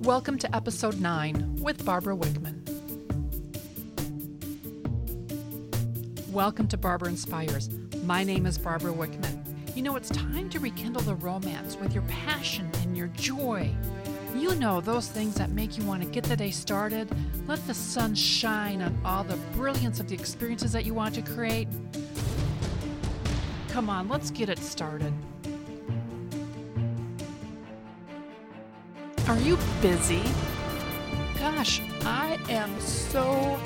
Welcome to episode 9 with Barbara Wickman. Welcome to Barbara Inspires. My name is Barbara Wickman. You know, it's time to rekindle the romance with your passion and your joy. You know, those things that make you want to get the day started. Let the sun shine on all the brilliance of the experiences that you want to create. Come on, let's get it started. Are you busy? Gosh, I am so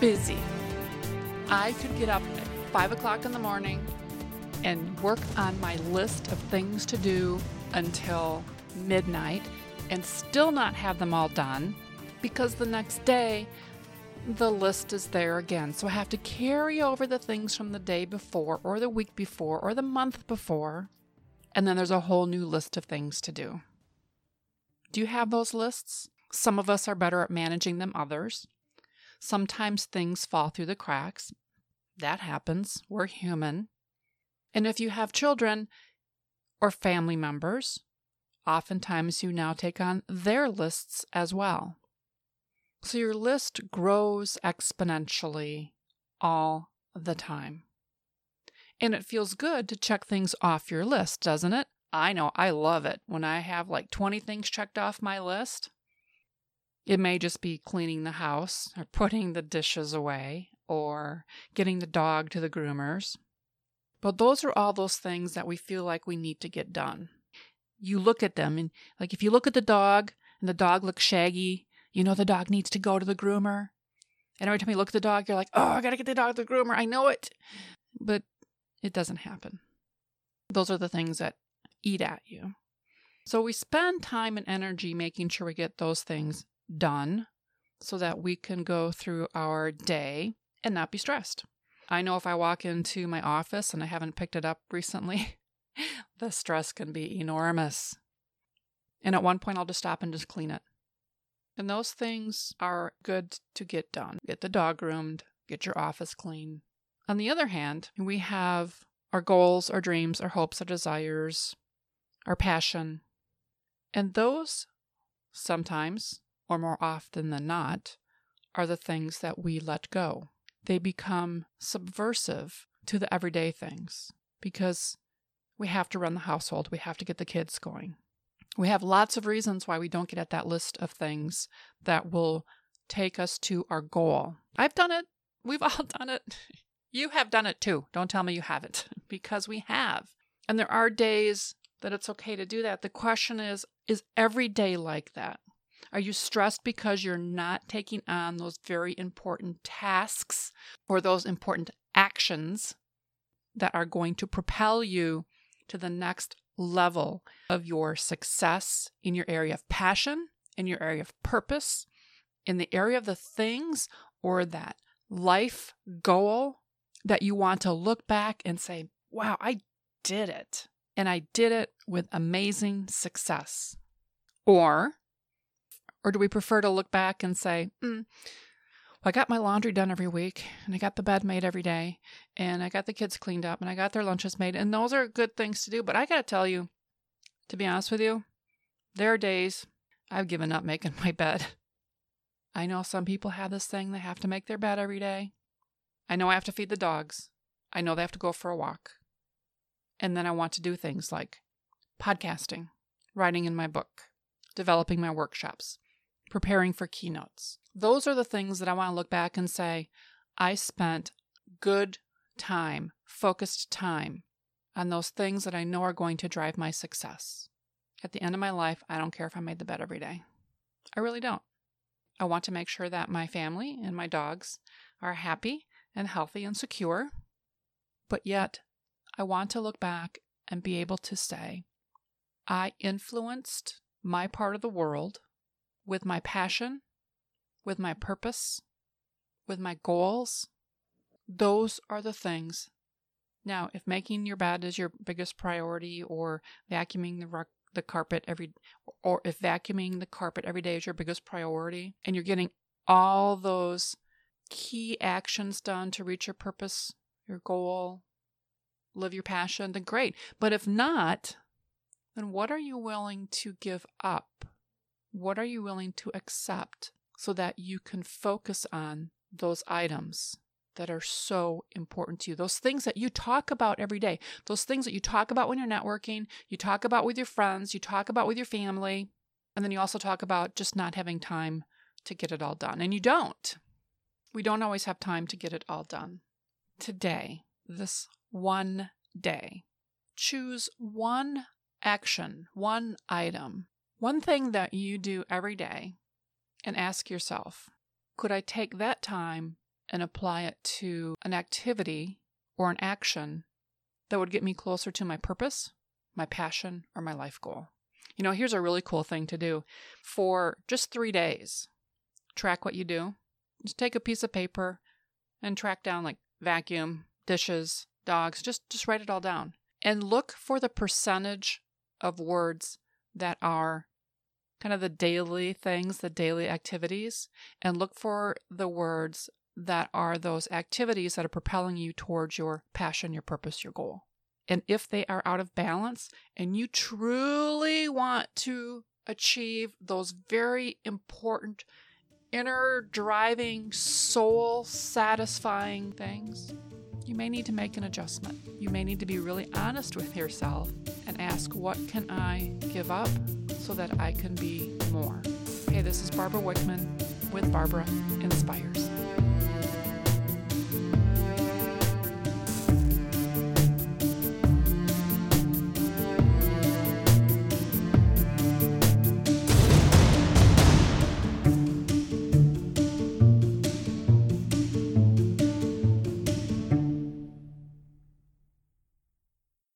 busy. I could get up at 5 o'clock in the morning and work on my list of things to do until midnight and still not have them all done because the next day the list is there again. So I have to carry over the things from the day before or the week before or the month before. And then there's a whole new list of things to do. Do you have those lists? Some of us are better at managing than others. Sometimes things fall through the cracks. That happens. We're human. And if you have children or family members, oftentimes you now take on their lists as well. So your list grows exponentially all the time. And it feels good to check things off your list, doesn't it? I know I love it when I have like 20 things checked off my list. It may just be cleaning the house or putting the dishes away or getting the dog to the groomers. But those are all those things that we feel like we need to get done. You look at them and like if you look at the dog and the dog looks shaggy, you know the dog needs to go to the groomer. And every time you look at the dog, you're like, oh, I got to get the dog to the groomer. I know it. But it doesn't happen. Those are the things that eat at you. So we spend time and energy making sure we get those things done so that we can go through our day and not be stressed. I know if I walk into my office and I haven't picked it up recently, the stress can be enormous. And at one point, I'll just stop and just clean it. And those things are good to get done. Get the dog groomed, get your office clean. On the other hand, we have our goals, our dreams, our hopes, our desires, our passion. And those, sometimes, or more often than not, are the things that we let go. They become subversive to the everyday things because we have to run the household, we have to get the kids going. We have lots of reasons why we don't get at that list of things that will take us to our goal. I've done it. We've all done it. You have done it too. Don't tell me you haven't, because we have. And there are days that it's okay to do that. The question is is every day like that? Are you stressed because you're not taking on those very important tasks or those important actions that are going to propel you to the next level of your success in your area of passion, in your area of purpose, in the area of the things or that life goal that you want to look back and say, wow, I did it and I did it with amazing success? Or, or do we prefer to look back and say, mm, well, I got my laundry done every week, and I got the bed made every day, and I got the kids cleaned up, and I got their lunches made, and those are good things to do. But I got to tell you, to be honest with you, there are days I've given up making my bed. I know some people have this thing, they have to make their bed every day. I know I have to feed the dogs. I know they have to go for a walk. And then I want to do things like podcasting, writing in my book, developing my workshops, preparing for keynotes. Those are the things that I want to look back and say, I spent good time, focused time on those things that I know are going to drive my success. At the end of my life, I don't care if I made the bed every day. I really don't. I want to make sure that my family and my dogs are happy and healthy and secure, but yet I want to look back and be able to say, I influenced my part of the world with my passion, with my purpose, with my goals. Those are the things. Now, if making your bed is your biggest priority or vacuuming the the carpet every or if vacuuming the carpet every day is your biggest priority and you're getting all those key actions done to reach your purpose, your goal, live your passion, then great. But if not, then what are you willing to give up What are you willing to accept so that you can focus on those items that are so important to you? Those things that you talk about every day, those things that you talk about when you're networking, you talk about with your friends, you talk about with your family, and then you also talk about just not having time to get it all done. And you don't. We don't always have time to get it all done. Today, this one day, choose one action, one item, one thing that you do every day, and ask yourself could I take that time and apply it to an activity or an action that would get me closer to my purpose, my passion, or my life goal? You know, here's a really cool thing to do. For just three days, track what you do. Just take a piece of paper and track down like vacuum, dishes, dogs, just just write it all down. And look for the percentage of words that are kind of the daily things, the daily activities, and look for the words that are those activities that are propelling you towards your passion, your purpose, your goal. And if they are out of balance and you truly want to achieve those very important, inner driving, soul satisfying things, you may need to make an adjustment. You may need to be really honest with yourself and ask, what can I give up so that I can be more? Hey, this is Barbara Wickman with Barbara Inspires.